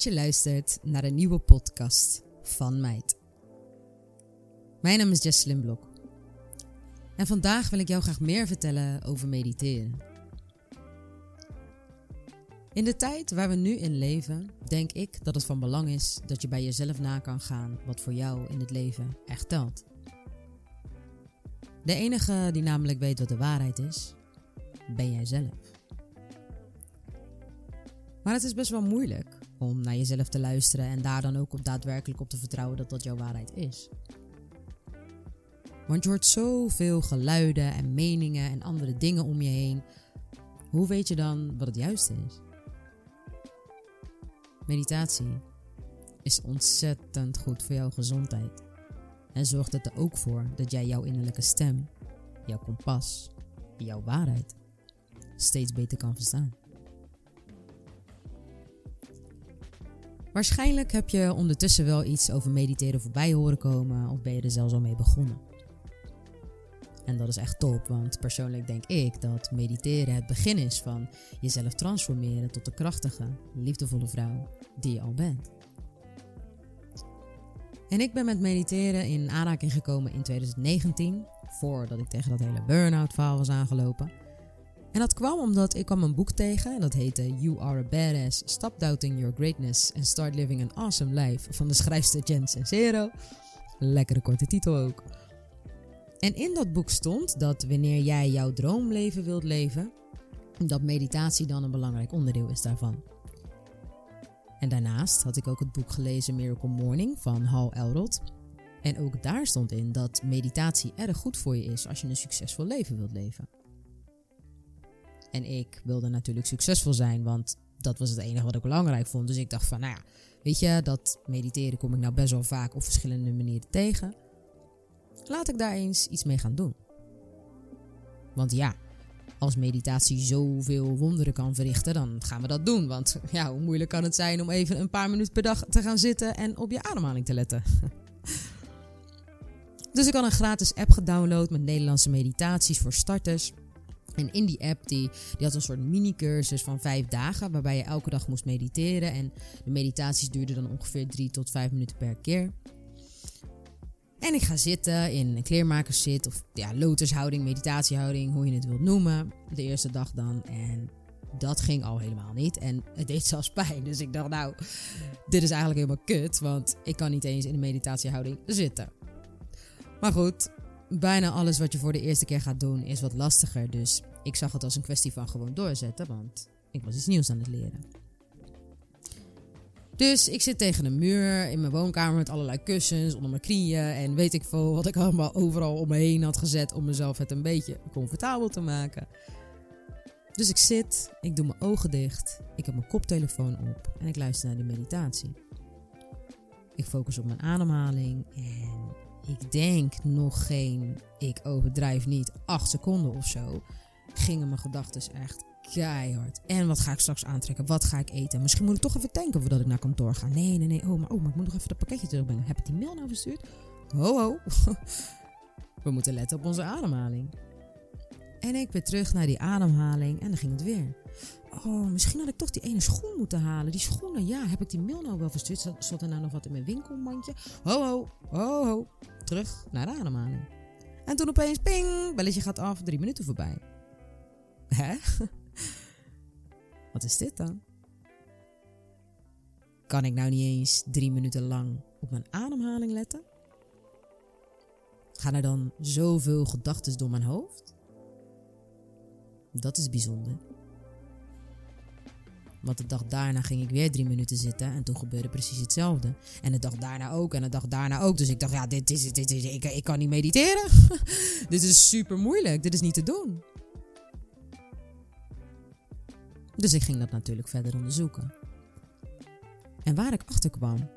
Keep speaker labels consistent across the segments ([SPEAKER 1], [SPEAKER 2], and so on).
[SPEAKER 1] dat je luistert naar een nieuwe podcast van Meid. Mijn naam is Jesselyn Blok. En vandaag wil ik jou graag meer vertellen over mediteren. In de tijd waar we nu in leven, denk ik dat het van belang is dat je bij jezelf na kan gaan wat voor jou in het leven echt telt. De enige die namelijk weet wat de waarheid is, ben jij zelf. Maar het is best wel moeilijk om naar jezelf te luisteren en daar dan ook op daadwerkelijk op te vertrouwen dat dat jouw waarheid is. Want je hoort zoveel geluiden en meningen en andere dingen om je heen. Hoe weet je dan wat het juiste is? Meditatie is ontzettend goed voor jouw gezondheid. En zorgt er ook voor dat jij jouw innerlijke stem, jouw kompas, jouw waarheid steeds beter kan verstaan. Waarschijnlijk heb je ondertussen wel iets over mediteren voorbij horen komen of ben je er zelfs al mee begonnen. En dat is echt top, want persoonlijk denk ik dat mediteren het begin is van jezelf transformeren tot de krachtige, liefdevolle vrouw die je al bent. En ik ben met mediteren in aanraking gekomen in 2019, voordat ik tegen dat hele burn-out verhaal was aangelopen. En dat kwam omdat ik kwam een boek tegen en dat heette You Are a Badass, Stop Doubting Your Greatness and Start Living an Awesome Life van de schrijfster Jen Sincero. Lekkere korte titel ook. En in dat boek stond dat wanneer jij jouw droomleven wilt leven, dat meditatie dan een belangrijk onderdeel is daarvan. En daarnaast had ik ook het boek gelezen Miracle Morning van Hal Elrod. En ook daar stond in dat meditatie erg goed voor je is als je een succesvol leven wilt leven. En ik wilde natuurlijk succesvol zijn, want dat was het enige wat ik belangrijk vond. Dus ik dacht van, nou ja, weet je, dat mediteren kom ik nou best wel vaak op verschillende manieren tegen. Laat ik daar eens iets mee gaan doen. Want ja, als meditatie zoveel wonderen kan verrichten, dan gaan we dat doen. Want ja, hoe moeilijk kan het zijn om even een paar minuten per dag te gaan zitten en op je ademhaling te letten? dus ik had een gratis app gedownload met Nederlandse meditaties voor starters. En in die app, die, die had een soort mini-cursus van vijf dagen, waarbij je elke dag moest mediteren. En de meditaties duurden dan ongeveer drie tot vijf minuten per keer. En ik ga zitten in een kleermakerszit of ja, lotushouding, meditatiehouding, hoe je het wilt noemen. De eerste dag dan. En dat ging al helemaal niet. En het deed zelfs pijn. Dus ik dacht, nou, dit is eigenlijk helemaal kut. Want ik kan niet eens in een meditatiehouding zitten. Maar goed, bijna alles wat je voor de eerste keer gaat doen is wat lastiger. Dus ik zag het als een kwestie van gewoon doorzetten, want ik was iets nieuws aan het leren. Dus ik zit tegen een muur in mijn woonkamer met allerlei kussens onder mijn knieën en weet ik veel wat ik allemaal overal om me heen had gezet om mezelf het een beetje comfortabel te maken. Dus ik zit, ik doe mijn ogen dicht, ik heb mijn koptelefoon op en ik luister naar die meditatie. Ik focus op mijn ademhaling en ik denk nog geen, ik overdrijf niet, acht seconden of zo, gingen mijn gedachten echt keihard. En wat ga ik straks aantrekken? Wat ga ik eten? Misschien moet ik toch even denken voordat ik naar kantoor ga. Nee, nee, nee. Oh, maar, oh, maar ik moet nog even dat pakketje terugbrengen. Heb ik die mail nou verstuurd? Ho, ho. We moeten letten op onze ademhaling. En ik weer terug naar die ademhaling en dan ging het weer. Oh, misschien had ik toch die ene schoen moeten halen. Die schoenen, ja, heb ik die mail nou wel verstuurd? Zat er nou nog wat in mijn winkelmandje? Ho, ho, ho, ho. Terug naar de ademhaling. En toen opeens, ping, belletje gaat af, drie minuten voorbij. Hè? Wat is dit dan? Kan ik nou niet eens drie minuten lang op mijn ademhaling letten? Gaan er dan zoveel gedachten door mijn hoofd? Dat is bijzonder. Want de dag daarna ging ik weer drie minuten zitten en toen gebeurde precies hetzelfde. En de dag daarna ook en de dag daarna ook. Dus ik dacht, ja, dit is, dit is, ik, ik kan niet mediteren. dit is super moeilijk, dit is niet te doen. Dus ik ging dat natuurlijk verder onderzoeken. En waar ik achter kwam,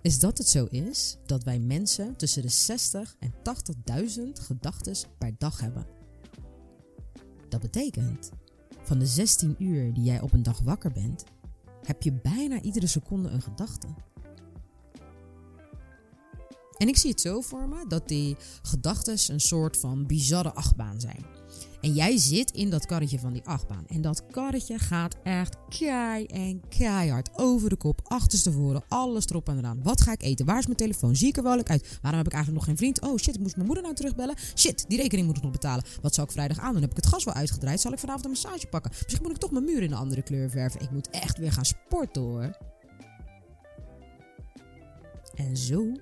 [SPEAKER 1] is dat het zo is dat wij mensen tussen de 60 en 80.000 gedachten per dag hebben. Dat betekent, van de 16 uur die jij op een dag wakker bent, heb je bijna iedere seconde een gedachte. En ik zie het zo voor me dat die gedachten een soort van bizarre achtbaan zijn. En jij zit in dat karretje van die achtbaan. En dat karretje gaat echt kei en keihard over de kop, achterstevoren, alles erop en eraan. Wat ga ik eten? Waar is mijn telefoon? Zie ik er wel uit? Waarom heb ik eigenlijk nog geen vriend? Oh shit, ik moest mijn moeder nou terugbellen. Shit, die rekening moet ik nog betalen. Wat zal ik vrijdag aan doen? Heb ik het gas wel uitgedraaid? Zal ik vanavond een massage pakken? Misschien moet ik toch mijn muur in een andere kleur verven. Ik moet echt weer gaan sporten hoor. En zo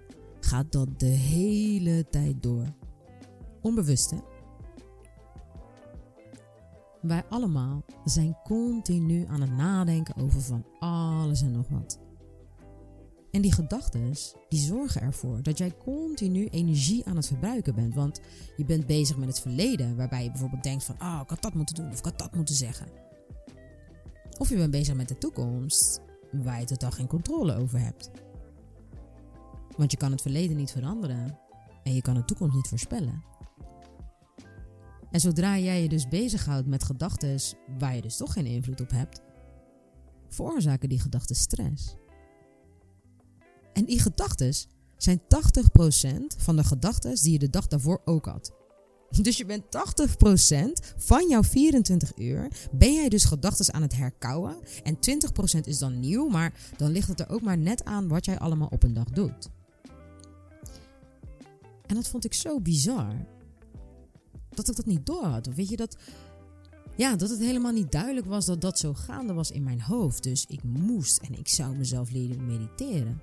[SPEAKER 1] gaat dat de hele tijd door. Onbewust hè? Wij allemaal zijn continu aan het nadenken over van alles en nog wat. En die gedachten, die zorgen ervoor dat jij continu energie aan het verbruiken bent. Want je bent bezig met het verleden, waarbij je bijvoorbeeld denkt van, ah, oh, ik had dat moeten doen of ik had dat moeten zeggen. Of je bent bezig met de toekomst, waar je totaal geen controle over hebt. Want je kan het verleden niet veranderen en je kan de toekomst niet voorspellen. En zodra jij je dus bezighoudt met gedachten waar je dus toch geen invloed op hebt, veroorzaken die gedachten stress. En die gedachten zijn 80% van de gedachten die je de dag daarvoor ook had. Dus je bent 80% van jouw 24 uur ben jij dus gedachten aan het herkauwen. En 20% is dan nieuw, maar dan ligt het er ook maar net aan wat jij allemaal op een dag doet. En dat vond ik zo bizar. Dat ik dat niet door had. Of weet je dat. Ja, dat het helemaal niet duidelijk was dat dat zo gaande was in mijn hoofd. Dus ik moest en ik zou mezelf leren mediteren.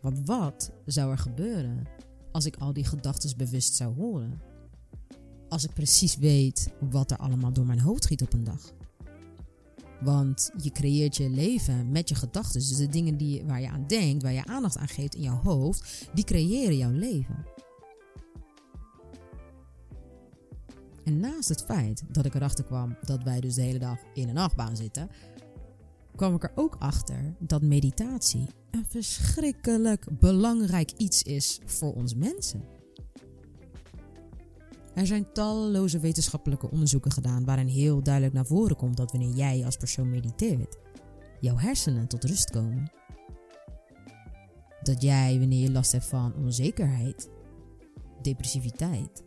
[SPEAKER 1] Want wat zou er gebeuren als ik al die gedachten bewust zou horen? Als ik precies weet wat er allemaal door mijn hoofd schiet op een dag. Want je creëert je leven met je gedachten. Dus de dingen die, waar je aan denkt, waar je aandacht aan geeft in jouw hoofd, die creëren jouw leven. En naast het feit dat ik erachter kwam dat wij dus de hele dag in een achtbaan zitten, kwam ik er ook achter dat meditatie een verschrikkelijk belangrijk iets is voor ons mensen. Er zijn talloze wetenschappelijke onderzoeken gedaan waarin heel duidelijk naar voren komt dat wanneer jij als persoon mediteert, jouw hersenen tot rust komen. Dat jij, wanneer je last hebt van onzekerheid, depressiviteit,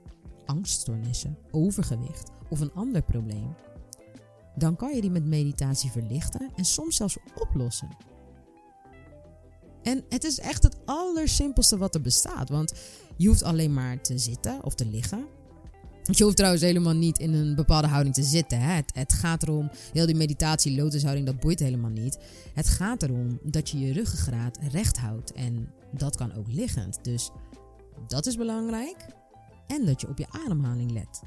[SPEAKER 1] angststoornissen, overgewicht of een ander probleem, dan kan je die met meditatie verlichten en soms zelfs oplossen. En het is echt het allersimpelste wat er bestaat, want je hoeft alleen maar te zitten of te liggen je hoeft trouwens helemaal niet in een bepaalde houding te zitten. Hè? Het, het, gaat erom, heel die meditatie, lotushouding, dat boeit helemaal niet. Het gaat erom dat je je ruggengraat recht houdt. En dat kan ook liggend. Dus dat is belangrijk. En dat je op je ademhaling let.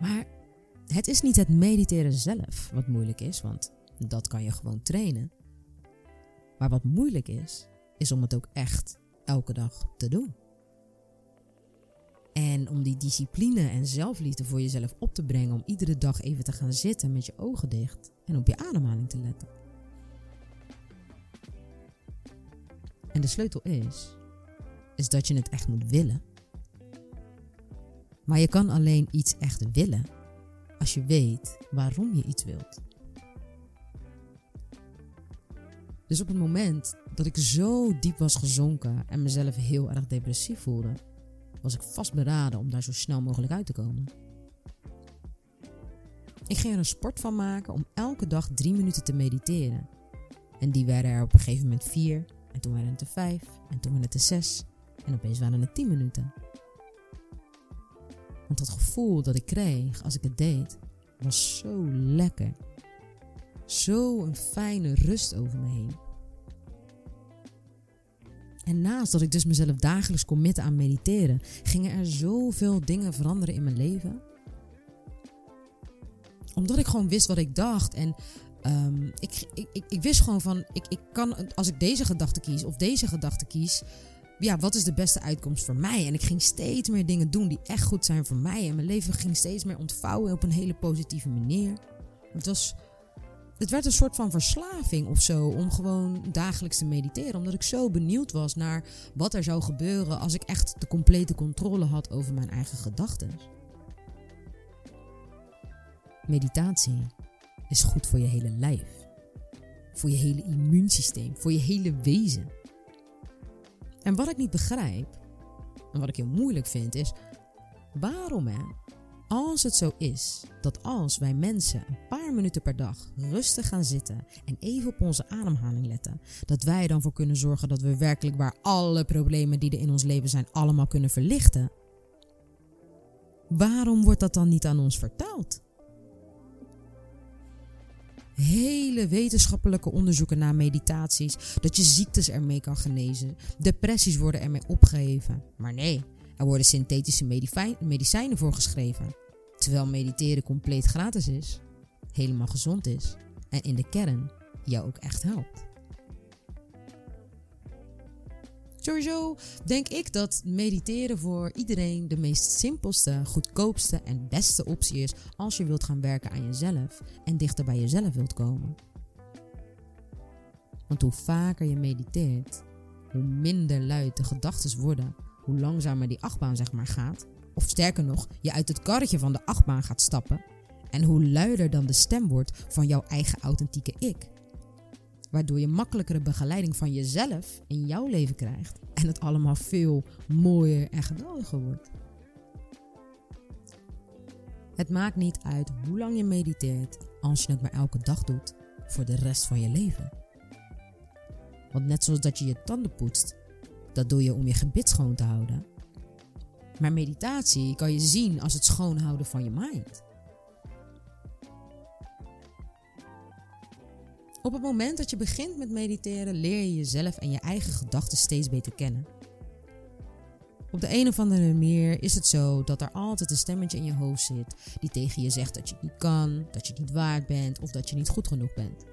[SPEAKER 1] Maar het is niet het mediteren zelf wat moeilijk is, want dat kan je gewoon trainen. Maar wat moeilijk is, is om het ook echt elke dag te doen. En om die discipline en zelfliefde voor jezelf op te brengen. Om iedere dag even te gaan zitten met je ogen dicht. En op je ademhaling te letten. En de sleutel is, is dat je het echt moet willen. Maar je kan alleen iets echt willen als je weet waarom je iets wilt. Dus op het moment dat ik zo diep was gezonken en mezelf heel erg depressief voelde, was ik vastberaden om daar zo snel mogelijk uit te komen. Ik ging er een sport van maken om elke dag drie minuten te mediteren. En die werden er op een gegeven moment vier, en toen werden het er vijf, en toen werden het er zes, en opeens waren het tien minuten. Want dat gevoel dat ik kreeg als ik het deed, was zo lekker. Zo een fijne rust over me heen. En naast dat ik dus mezelf dagelijks committen aan mediteren, gingen er zoveel dingen veranderen in mijn leven. Omdat ik gewoon wist wat ik dacht. En um, ik, ik, ik, ik, wist gewoon van, ik, ik kan, als ik deze gedachte kies of deze gedachte kies, ja, wat is de beste uitkomst voor mij? En ik ging steeds meer dingen doen die echt goed zijn voor mij. En mijn leven ging steeds meer ontvouwen op een hele positieve manier. Het was het werd een soort van verslaving of zo om gewoon dagelijks te mediteren. Omdat ik zo benieuwd was naar wat er zou gebeuren als ik echt de complete controle had over mijn eigen gedachten. Meditatie is goed voor je hele lijf, voor je hele immuunsysteem, voor je hele wezen. En wat ik niet begrijp, en wat ik heel moeilijk vind, is Waarom hè? Als het zo is dat als wij mensen een paar minuten per dag rustig gaan zitten en even op onze ademhaling letten, dat wij dan voor kunnen zorgen dat we werkelijk waar alle problemen die er in ons leven zijn allemaal kunnen verlichten. Waarom wordt dat dan niet aan ons vertaald? Hele wetenschappelijke onderzoeken naar meditaties, dat je ziektes ermee kan genezen, depressies worden ermee opgeheven. Maar nee, er worden synthetische medicijnen voor geschreven. Terwijl mediteren compleet gratis is, helemaal gezond is en in de kern jou ook echt helpt. Sowieso denk ik dat mediteren voor iedereen de meest simpelste, goedkoopste en beste optie is als je wilt gaan werken aan jezelf en dichter bij jezelf wilt komen. Want hoe vaker je mediteert, hoe minder luid de gedachten worden, hoe langzamer die achtbaan zeg maar gaat, of sterker nog, je uit het karretje van de achtbaan gaat stappen en hoe luider dan de stem wordt van jouw eigen authentieke ik waardoor je makkelijkere begeleiding van jezelf in jouw leven krijgt en het allemaal veel mooier en geweldiger wordt. Het maakt niet uit hoe lang je mediteert als je het maar elke dag doet voor de rest van je leven. Want net zoals dat je je tanden poetst, dat doe je om je gebit schoon te houden. Maar meditatie kan je zien als het schoonhouden van je mind. Op het moment dat je begint met mediteren, leer je jezelf en je eigen gedachten steeds beter kennen. Op de een of andere manier is het zo dat er altijd een stemmetje in je hoofd zit die tegen je zegt dat je niet kan, dat je niet waard bent of dat je niet goed genoeg bent.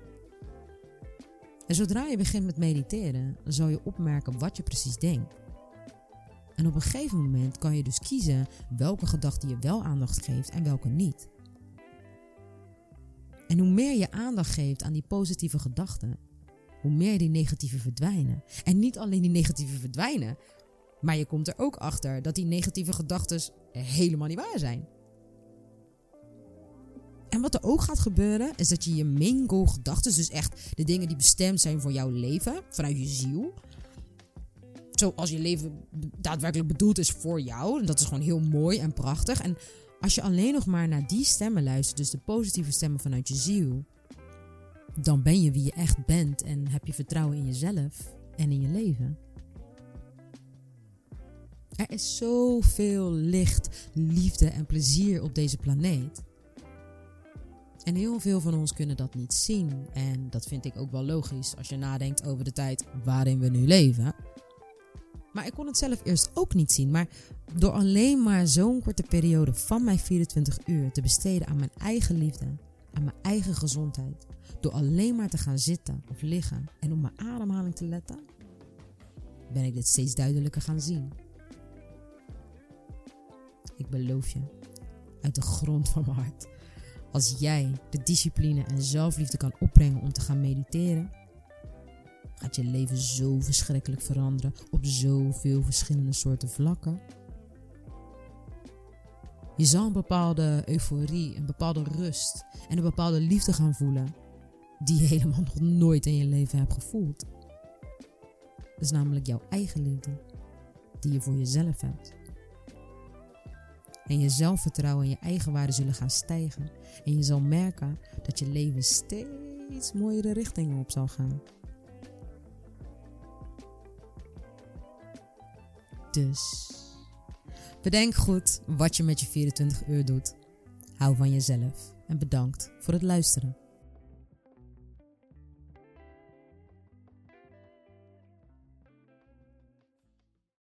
[SPEAKER 1] En zodra je begint met mediteren, zal je opmerken wat je precies denkt. En op een gegeven moment kan je dus kiezen welke gedachte je wel aandacht geeft en welke niet. En hoe meer je aandacht geeft aan die positieve gedachten, hoe meer die negatieve verdwijnen. En niet alleen die negatieve verdwijnen, maar je komt er ook achter dat die negatieve gedachten helemaal niet waar zijn. En wat er ook gaat gebeuren, is dat je je main gedachten, dus echt de dingen die bestemd zijn voor jouw leven, vanuit je ziel, zoals je leven daadwerkelijk bedoeld is voor jou, en dat is gewoon heel mooi en prachtig. En als je alleen nog maar naar die stemmen luistert, dus de positieve stemmen vanuit je ziel, dan ben je wie je echt bent en heb je vertrouwen in jezelf en in je leven. Er is zoveel licht, liefde en plezier op deze planeet. En heel veel van ons kunnen dat niet zien. En dat vind ik ook wel logisch als je nadenkt over de tijd waarin we nu leven. Maar ik kon het zelf eerst ook niet zien. Maar door alleen maar zo'n korte periode van mijn 24 uur te besteden aan mijn eigen liefde, aan mijn eigen gezondheid, door alleen maar te gaan zitten of liggen en op mijn ademhaling te letten, ben ik dit steeds duidelijker gaan zien. Ik beloof je, uit de grond van mijn hart, als jij de discipline en zelfliefde kan opbrengen om te gaan mediteren gaat je leven zo verschrikkelijk veranderen op zoveel verschillende soorten vlakken. Je zal een bepaalde euforie, een bepaalde rust en een bepaalde liefde gaan voelen die je helemaal nog nooit in je leven hebt gevoeld. Dat is namelijk jouw eigen liefde die je voor jezelf hebt. En je zelfvertrouwen en je eigen waarde zullen gaan stijgen. En je zal merken dat je leven steeds mooiere richtingen op zal gaan. Dus bedenk goed wat je met je 24 uur doet. Hou van jezelf en bedankt voor het luisteren.